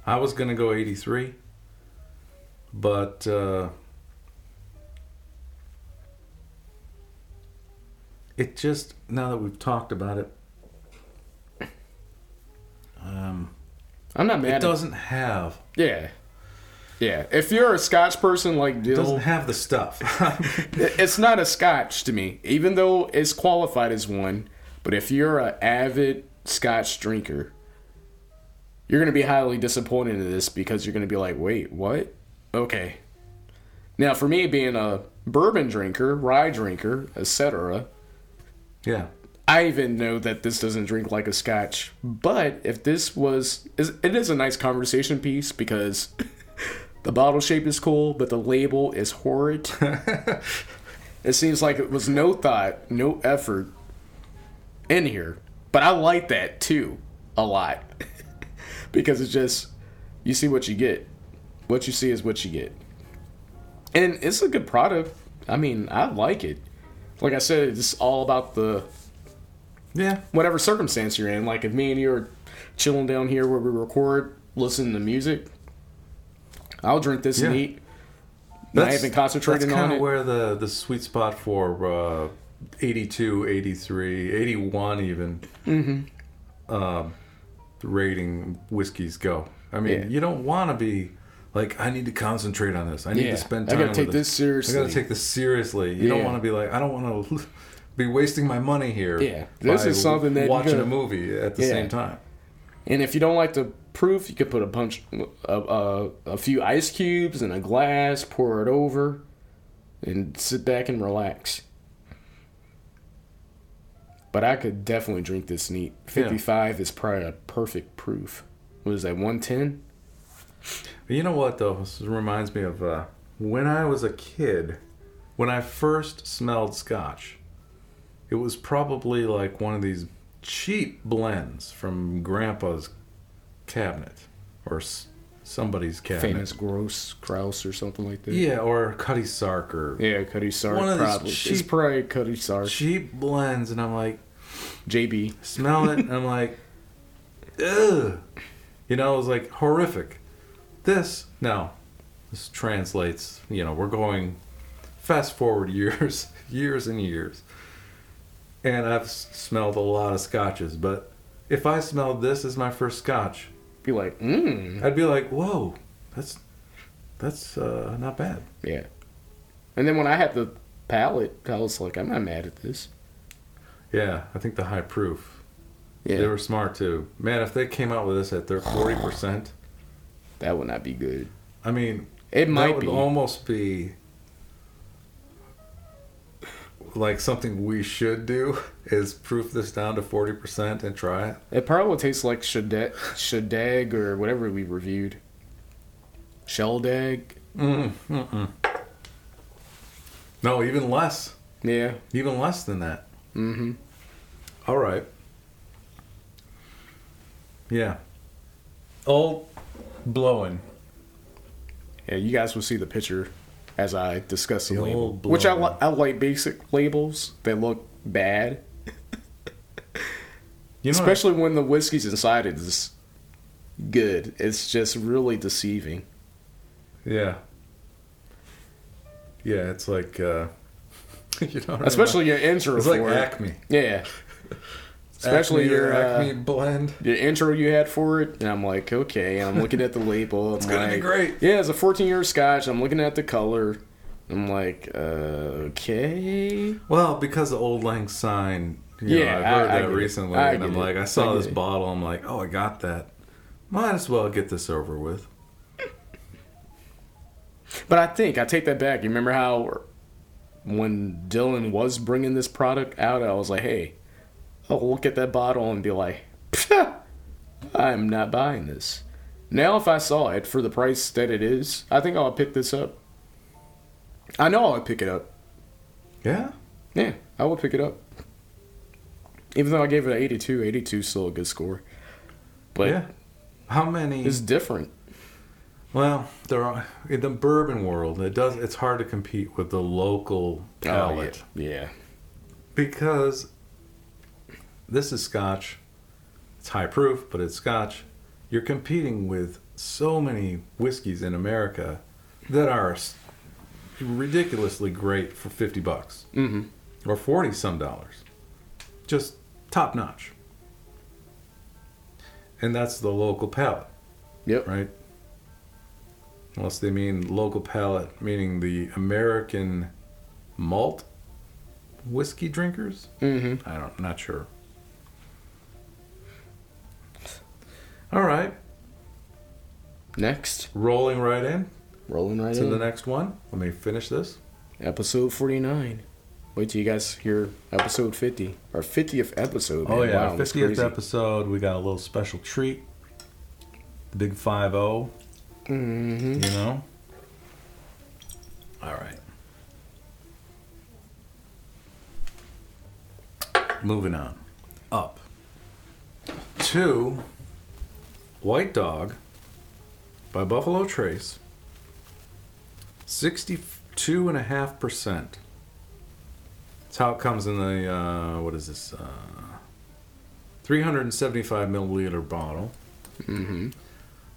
I was gonna go eighty three. But uh, it just now that we've talked about it, um, I'm not mad it at doesn't have Yeah. Yeah. If you're a Scotch person like it Dill, doesn't have the stuff. it's not a Scotch to me, even though it's qualified as one. But if you're an avid Scotch drinker, you're going to be highly disappointed in this because you're going to be like, wait, what? Okay. Now, for me, being a bourbon drinker, rye drinker, etc., yeah. I even know that this doesn't drink like a scotch. But if this was, it is a nice conversation piece because the bottle shape is cool, but the label is horrid. it seems like it was no thought, no effort in here But I like that too a lot because it's just you see what you get. What you see is what you get, and it's a good product. I mean, I like it. Like I said, it's all about the Yeah. whatever circumstance you're in. Like if me and you are chilling down here where we record, listening to music, I'll drink this and Yeah. eat. Not even concentrating on it. that's on it. where the, the sweet spot for uh, 82, 83, 81 even Mm-hmm. um, rating whiskeys go. I mean, Yeah. you don't want to be like, I need to concentrate on this. I need Yeah, to spend time. I gotta take this seriously. I got to take this seriously. You don't want to be like, I don't want to be wasting my money here. Yeah, this is something that watching gotta- a movie at the Yeah. same time. And if you don't like the proof, you could put a bunch, a, a, a few ice cubes in a glass, pour it over, and sit back and relax. But I could definitely drink this neat. 55 is probably a perfect proof. What is that, 110? You know what though? This reminds me of uh, when I was a kid. When I first smelled Scotch, it was probably like one of these cheap blends from Grandpa's cabinet or s- somebody's cabinet. Famous Grouse Kraus or something like that. Yeah, or Cutty Sark or Yeah, Cutty Sark One of these probably. cheap- probably Cutty Sark. cheap blends, and I'm like, JB. smell it, and I'm like, ugh. You know, it was like horrific. This, no. This translates, you know, we're going fast forward years, years and years. And I've s- smelled a lot of scotches, but if I smelled this as my first scotch, Be like, mmm. I'd be like, whoa, that's that's uh, not bad. Yeah. And then when I had the palate, I was like, I'm not mad at this. Yeah, I think the high proof. Yeah. They were smart too. Man, if they came out with this at their 40%, that would not be good. I mean, It might would be. almost be like something we should do is proof this down to 40% and try it. It probably tastes like Shadag, Shadag or whatever we reviewed. Shieldaig. Mm, mm-mm. No, even less. Yeah. Even less than that. Mm-hmm. All right. Yeah. Auld Blow-In. Yeah, you guys will see the picture as I discuss the, The label. Which I, li- I like basic labels that look bad. You know, Especially when the whiskey's inside it is good. It's just really deceiving. yeah. Yeah, it's like uh you know Especially your intro it's like it. Acme. Yeah. Especially Acme or your uh, Acme blend. the intro you had for it, and I'm like, okay. I'm looking at the label. It's I'm gonna be great. Yeah, it's a 14 year Scotch. I'm looking at the color. I'm like, uh, okay. Well, because the Auld Lang Syne, you Yeah, know, I've I- heard I that get it. recently, I and I'm get it. like, I I saw get this it. bottle, I'm like, oh, I got that. Might as well get this over with. But I think I take that back. You remember how when Dylan was bringing this product out, I was like, hey, I'll look at that bottle and be like, I'm not buying this. Now, if I saw it for the price that it is, I think I'll pick this up. I know I'll pick it up. Yeah. Yeah, I would pick it up. Even though I gave it an 82, 82 is still a good score. But yeah. How many? it's different. well, there are in the bourbon world. It does. It's hard to compete with the local palate Oh, yeah. because this is Scotch. It's high proof, but it's Scotch. You're competing with so many whiskeys in America that are ridiculously great for fifty bucks. Mm-hmm. or 40 some dollars. Just top notch. And that's the local palate, Yep. right? Unless they mean local palate, meaning the American malt whiskey drinkers. Mm-hmm. I don't, not sure. All right, Next, rolling right in rolling right in. to in. the next one. Let me finish this. Episode 49. Wait till you guys hear episode 50. Our 50th episode. Oh yeah, Wow, 50th crazy. episode. We got a little special treat. The big five zero. Mhm. You know? All right. Moving on. Up. to White Dog by Buffalo Trace. 62.5%. That's how it comes in the, uh, what is this? Uh, 375 milliliter bottle Mm-hmm.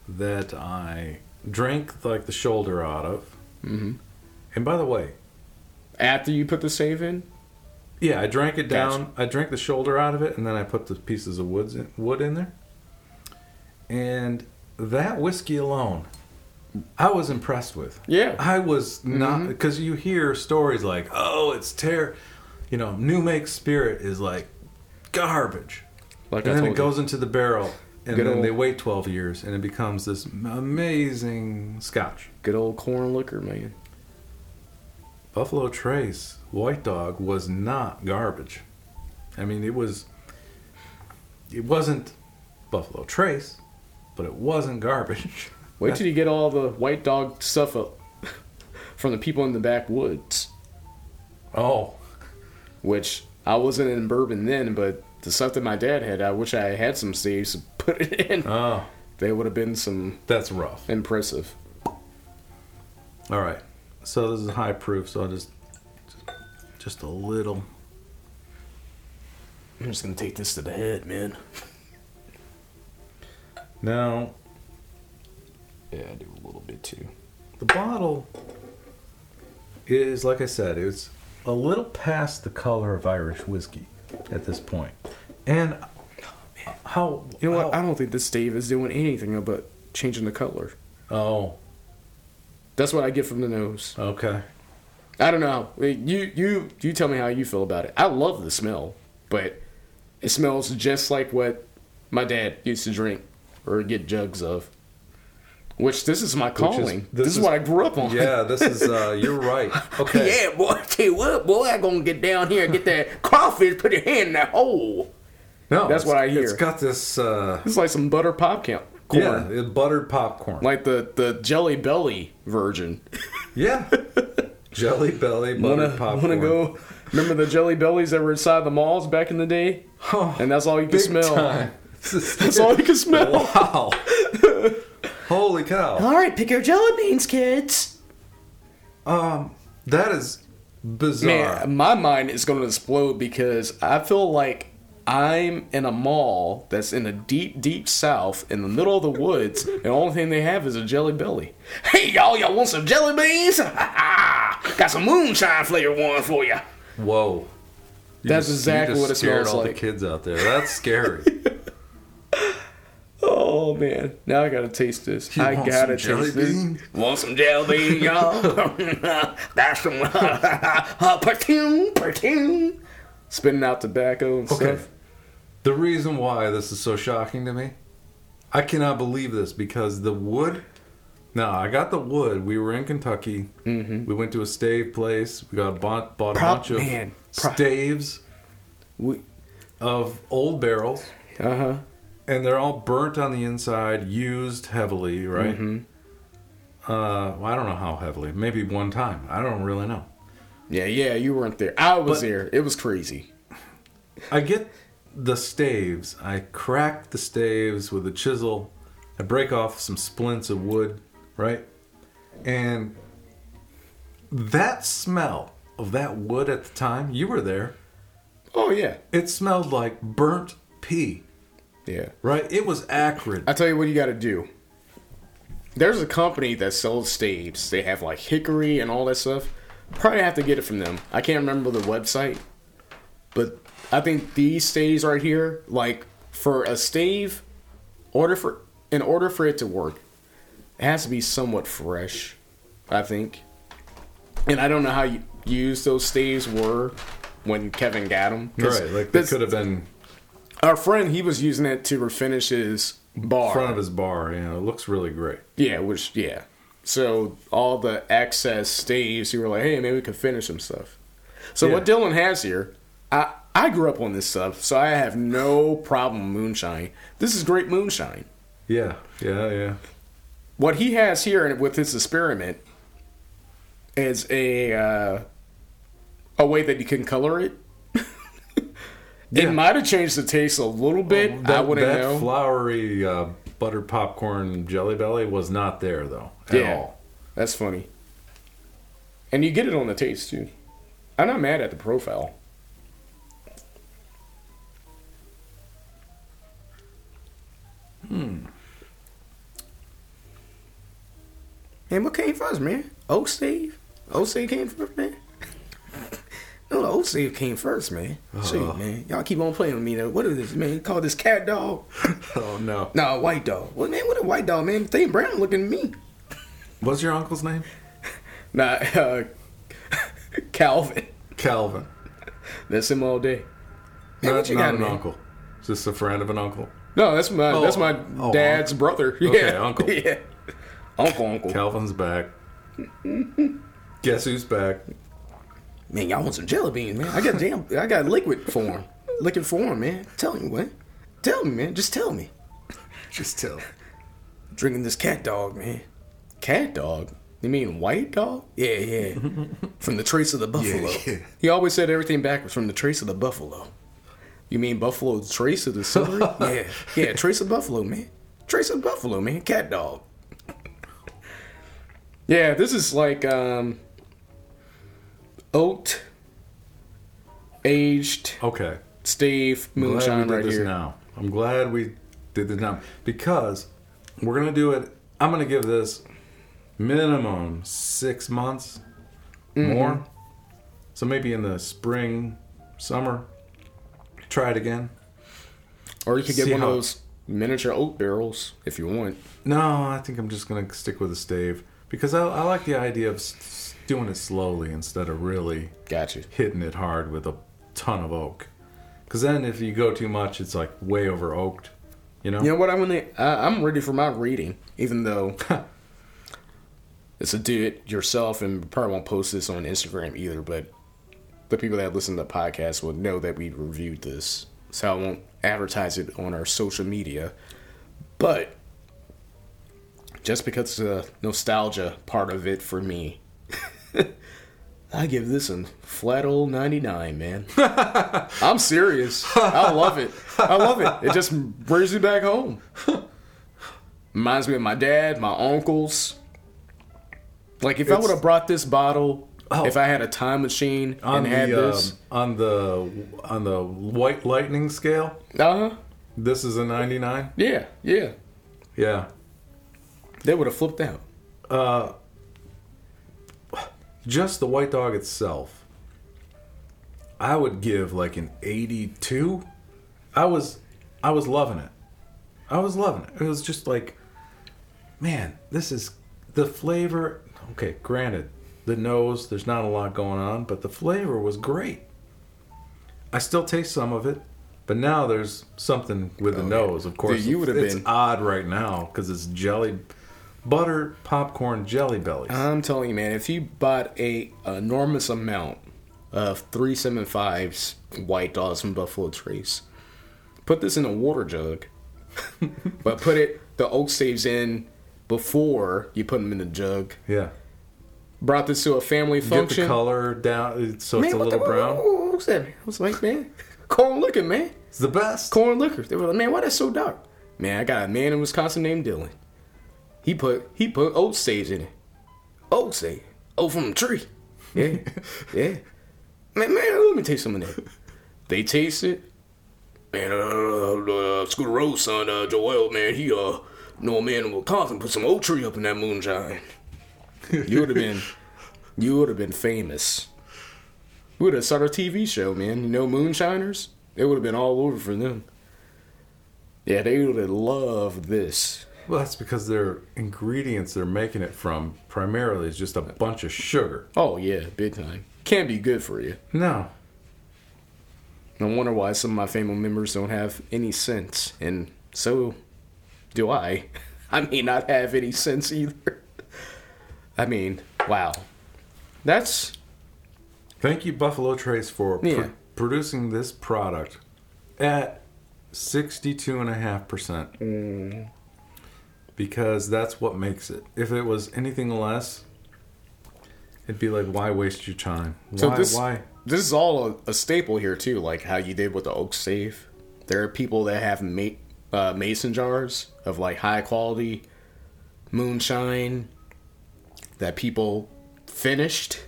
that I drank like the shoulder out of. Mm-hmm. And by the way, After you put the stave in? yeah, I drank it down. Gotcha. I drank the shoulder out of it, and then I put the pieces of woods in, wood in there. And that whiskey alone, I was impressed with. Yeah. I was not mm-hmm. because you hear stories like, "Oh, it's ter," you know, new make spirit is like garbage, Like and I then it goes into the barrel, and Good then old- they wait twelve years, and it becomes this amazing Scotch. Good old corn liquor, man. Buffalo Trace White Dog was not garbage. I mean, it was. It wasn't Buffalo Trace, but it wasn't garbage. Wait till you get all the white dog stuff up from the people in the backwoods. Oh, Which I wasn't in bourbon then, but the stuff that my dad had, I wish I had some staves to put it in. oh, They would have been some that's rough. impressive. All right, so this is high proof, so I'll just, just a little. I'm just gonna take this to the head, man. Now Yeah, I do a little bit too. the bottle is, like I said, it's a little past the color of Irish whiskey at this point. point, and how You know what? I don't think this Stave is doing anything but changing the color. oh, That's what I get from the nose. okay. I don't know. You you you tell me how you feel about it. I love the smell, but it smells just like what my dad used to drink or get jugs of. Which this is my is- calling. this this, is, is- what I grew up on. Yeah, this is. Uh, you're right. Okay. yeah, boy. Tell you what, boy, I'm gonna get down here and get that crawfish. Put your hand in that hole. No, That's what I hear. It's got this. Uh, It's like some butter popcorn. Yeah, buttered popcorn. Like the the Jelly Belly version. yeah, jelly belly buttered Wanna popcorn. wanna go? Remember the Jelly Bellies that were inside the malls back in the day? Oh, And that's all you could smell. time. That's all you can smell. Wow. Holy cow. All right, pick your jelly beans, kids. Um, that is bizarre. Man, my mind is going to explode because I feel like I'm in a mall that's in the deep, deep south in the middle of the woods, and the only thing they have is a jelly belly. Hey, y'all, y'all want some jelly beans? Got some moonshine flavor one for you. Whoa. You That's just- exactly you just what it scared smells all like. the kids out there. That's scary. Oh man, now I gotta taste this. You I gotta some jelly taste this. beans? Want some jelly bean, y'all? That's some uh, perfume, perfume. Spitting out tobacco and Okay. stuff. the reason why this is so shocking to me, I cannot believe this because the wood. No, I got the wood. We were in Kentucky. Mm-hmm. We went to a stave place. We got bought, bought a Prop- bunch of man, staves We, of old barrels, uh huh. And they're all burnt on the inside, used heavily, right? Mm-hmm. Uh, well, I don't know how heavily. Maybe one time. I don't really know. Yeah, yeah, you weren't there. I was But- there. It was crazy. I get the staves. I crack the staves with a chisel. I break off some splints of wood, right? And that smell of that wood at the time, you were there. Oh yeah, It smelled like burnt pea, yeah. right? It was acrid. I tell you what you got to do. There's a company that sells staves. They have like hickory and all that stuff. Probably have to get it from them. I can't remember the website, but I think these staves right here, like for a stave, order for in order for it to work, it has to be somewhat fresh. I think, and I don't know how you used those staves were when Kevin got them. Right, like they could have been Our friend, he was using it to refinish his bar. front of his bar. yeah. it looks really great. Yeah, which yeah. So all the excess staves, you were like, hey, maybe we could finish some stuff. So what Dylan has here, I I grew up on this stuff, so I have no problem moonshine. This is great moonshine. Yeah, yeah, yeah. What he has here with his experiment is a uh, a way that you can color it. Yeah. It might have changed the taste a little bit. That, I wouldn't that know. floury uh, butter popcorn Jelly Belly was not there though at Yeah. all. That's funny. And you get it on the taste too. I'm not mad at the profile. Hmm. Man, what came first, man? Oak Steve? Oak Steve came first, man? No, the Oak Steve came first, man. Shoot, man. Y'all keep on playing with me, though. What is this, man? Call this cat dog? Oh no! no, white dog. Well, man, what a white dog, man. They brown looking at me. What's your uncle's name? Nah, uh, Calvin. Calvin. That's him all day. Hey, Not, what you not got, an man? uncle. Just a friend of an uncle. No, that's my Oh, that's my oh, dad's brother. Okay, yeah, uncle. Yeah, uncle, uncle. Calvin's back. Guess who's back? Man, y'all want some jelly beans, man? I got damn, I got liquid form, liquid form, man. Tell me what? Tell me, man. Just tell me. Just tell. Drinking this cat dog, man. Cat dog? You mean white dog? Yeah, yeah. from the trace of the buffalo. yeah. He always said everything backwards. From the trace of the buffalo. You mean buffalo trace of the celery? yeah, yeah. Trace of buffalo, man. Trace of buffalo, man. Cat dog. Yeah, this is like um oat aged Okay. Steve I'm glad we moonshine did right this here. now. I'm glad we did this now because we're gonna do it. I'm gonna give this minimum six months Mm-hmm. more. So maybe in the spring, summer, try it again. Or you could get See one how- of those miniature oat barrels if you want. No, I think I'm just gonna stick with a stave because I, I like the idea of s- doing it slowly instead of really Gotcha. hitting it hard with a ton of oak. Because then if you go too much, it's like way over oaked. You know? You know what? I'm gonna. I, I'm ready for my reading, even though it's a do it yourself, and probably won't post this on Instagram either. But the people that listen to the podcast will know that we reviewed this, so I won't advertise it on our social media. But just because a nostalgia part of it for me, I give this a flat old 99, man. I'm serious. I love it. I love it. It just brings me back home. Reminds me of my dad, my uncles. Like if I would have brought this bottle, Oh. if I had a time machine and had the this, um, on the on the white lightning scale, uh huh, this is a 99. yeah, yeah, Yeah. they would have flipped out. Just the white dog itself, I would give like an 82. I was I was loving it. I was loving it. It was just like man, this is the flavor. Okay, granted, the nose, there's not a lot going on, but the flavor was great. I still taste some of it, but now there's something with the Oh, nose. Of course, Dude, you would've been- odd right now because it's jelly, butter popcorn jelly bellies. I'm telling you, man, if you bought a enormous amount of 375s white dogs from Buffalo Trace, put this in a water jug, but put it the oak staves in before you put them in the jug. yeah, Brought this to a family function. get the color down so it's a little the, brown. What, was that? Man? I was like, man, corn liquor, man, It's the best. corn liquor. They were like, man, why that so dark? Man, I got a man in Wisconsin named Dylan. He put he put oat staves in it. Oat sage. Oh, from the tree. Yeah, yeah. Man, man, let me taste some of that. They taste it. Man, uh, uh, Scooter Rose son, uh, Joel, man, he uh, know a man in Wisconsin put some oak tree up in that moonshine. You would have been, you would have been famous. We would have started a TV show, man. You know, moonshiners. It would have been all over for them. Yeah, they would have loved this. Well, that's because their ingredients they're making it from primarily is just a bunch of sugar. Oh yeah, big time. Can't be good for you. No, I wonder why some of my family members don't have any sense, and so do I. I may not have any sense either. I mean, wow. That's thank you Buffalo Trace for pr- producing this product at sixty-two and a half percent. Mm. Because that's what makes it. If it was anything less, it'd be like, why waste your time? So this- why? this is all a, a staple here too, like how you did with the oak safe. There are people that have ma- uh, mason jars of like high quality moonshine that people finished,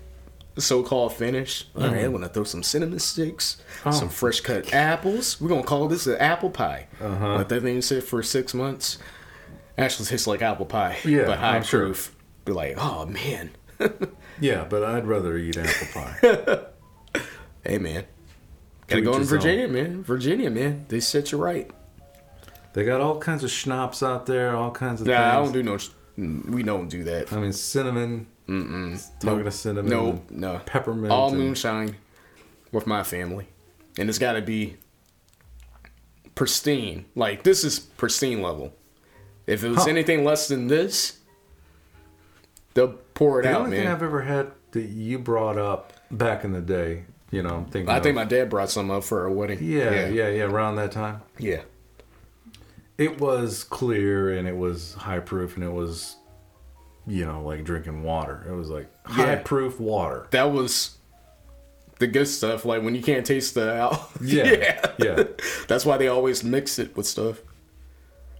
so called finished. All right, I'm gonna throw some cinnamon sticks, some fresh cut apples. We're gonna call this an apple pie. Uh-huh. Let that thing sit for six months. Actually, tastes like apple pie, Yeah, but high I'm sure. Be like, oh man, Yeah, but I'd rather eat apple pie. hey man, gotta go in his own. Virginia, man. Virginia, man, they set you right. they got all kinds of schnapps out there, all kinds of Nah, I don't do no. mm, We don't do that. I mean, cinnamon. Mm-mm. Talking of cinnamon. No, and no. Peppermint. All and- moonshine with my family, and it's got to be pristine. Like this is pristine level. If it was Huh. anything less than this, they'll pour it The out, only thing. I've ever had that you brought up back in the day, you know, I'm thinking. I of- think my dad brought some up for a wedding. Yeah, yeah, yeah, Around that time, yeah. it was clear and it was high proof and it was, you know, like drinking water. It was like high Yeah. proof water. That was the good stuff. Like when you can't taste the al- Yeah, yeah. That's why they always mix it with stuff.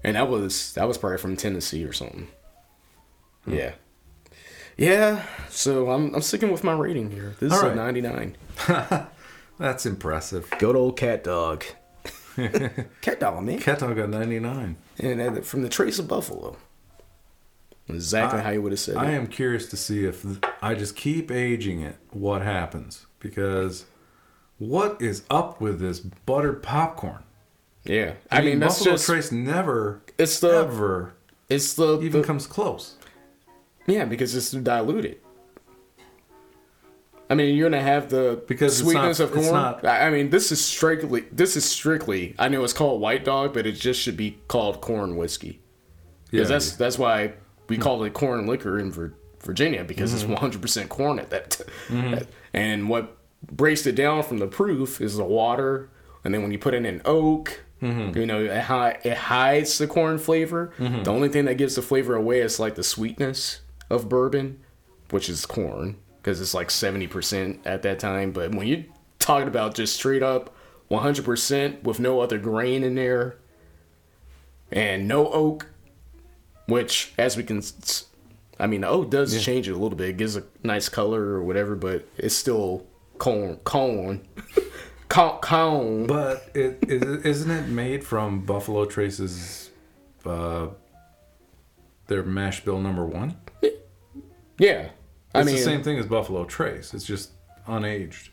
And that was that was probably from Tennessee or something. Yeah. Yeah. So I'm I'm sticking with my rating here. This is All a 99. That's impressive. Good old cat dog. cat dog, man. Cat dog got 99. And uh, from the Trace of Buffalo. Exactly I- how you would have said I it. am curious to see if I just keep aging it, what happens. Because what is up with this buttered popcorn? Yeah. I, mean, that's Buffalo just Trace never, it's the ever it's the, even the comes close. yeah because it's diluted. I mean, you're gonna have the Because sweetness not- of corn. not- I I mean, this is strictly this is strictly. I know it's called White Dog, but it just should be called corn whiskey. Because Yeah. that's that's why we call it corn liquor in Virginia because Mm-hmm. it's 100 percent corn at that. t- And what breaks it down from the proof is the water, and then when you put it in oak, Mm-hmm. you know, it, hi- it hides the corn flavor. The only thing that gives the flavor away is like the sweetness of bourbon, which is corn because it's like 70 percent at that time. But when you're talking about just straight up 100 percent with no other grain in there and no oak, which as we can I mean the oak does change it a little bit it gives a nice color or whatever but it's still corn corn corn, corn. But it, is, isn't it made from Buffalo Trace's, uh, their mash bill number one? yeah i It's mean the same thing as Buffalo Trace. It's just unaged.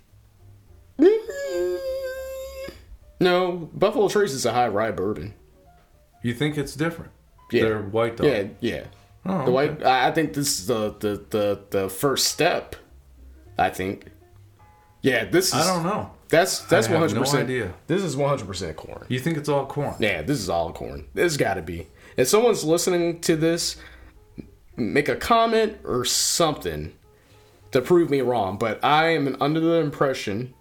no buffalo trace is a high rye bourbon You think it's different? Yeah. They're white dog. yeah yeah Oh, the white i I think this is the, the the the first step i think yeah this is I don't know. That's that's 100% no idea. this is 100% corn You think it's all corn? Yeah, this is all corn. This got to be. If someone's listening to this, make a comment or something to prove me wrong. But I am under the impression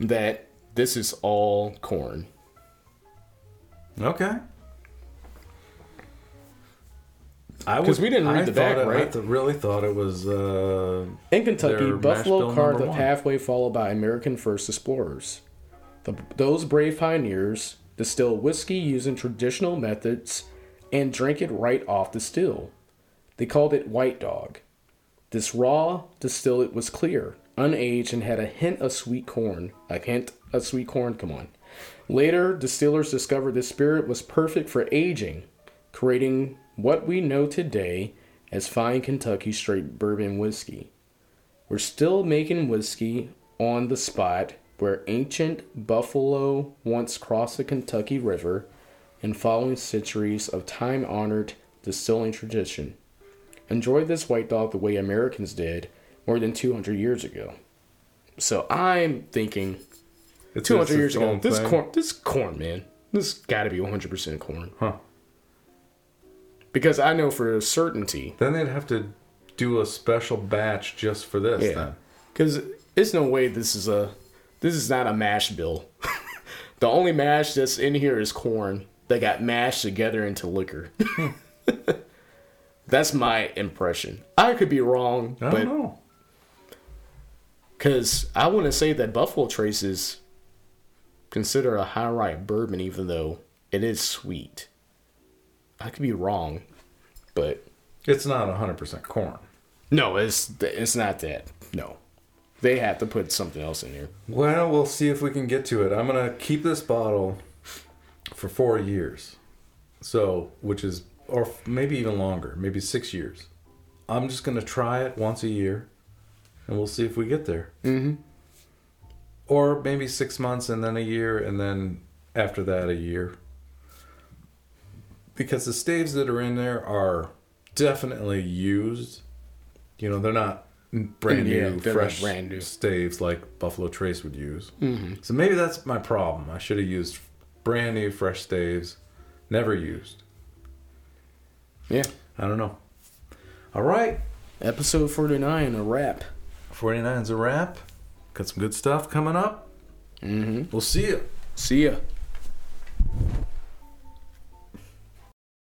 that this is all corn. Okay. I 'Cause we didn't read I the back, it- I right? th- really thought it was. Uh, In Kentucky, Their Buffalo carved number up halfway, followed by American first explorers. The, those brave pioneers distill whiskey using traditional methods and drink it right off the still. They called it White Dog. This raw distillate was clear, unaged, and had a hint of sweet corn. A hint of sweet corn, come on. Later, distillers discovered this spirit was perfect for aging, creating what we know today as fine Kentucky straight bourbon whiskey. We're still making whiskey on the spot where ancient buffalo once crossed the Kentucky River and following centuries of time honored distilling tradition. Enjoy this white dog the way Americans did more than 200 years ago. So I'm thinking it's 200 years ago, this thing. corn, this corn, man, this gotta be 100% corn. Huh. Because I know for a certainty Then they'd have to do a special batch just for this. Yeah, because it's no way this is a this is not a mash bill. the only mash that's in here is corn that got mashed together into liquor. that's my impression. I could be wrong, I but don't know. Because I want to say that Buffalo Trace is considered a high rye bourbon, even though it is sweet. I could be wrong, but It's not 100% corn. no, it's it's not that. No, they have to put something else in here. Well, we'll see if we can get to it. I'm going to keep this bottle for four years. So, which is, or maybe even longer, maybe six years. I'm just going to try it once a year and we'll see if we get there. Mm-hmm. Or maybe six months and then a year and then after that a year. Because the staves that are in there are definitely used. You know, they're not brand Yeah, new, fresh brand new. staves like Buffalo Trace would use. Mm-hmm. So maybe that's my problem. I should have used brand new, fresh staves, never used. Yeah. I don't know. All right. Episode forty nine, a wrap. 49's a wrap. Got some good stuff coming up. Mm-hmm. We'll see you. See ya.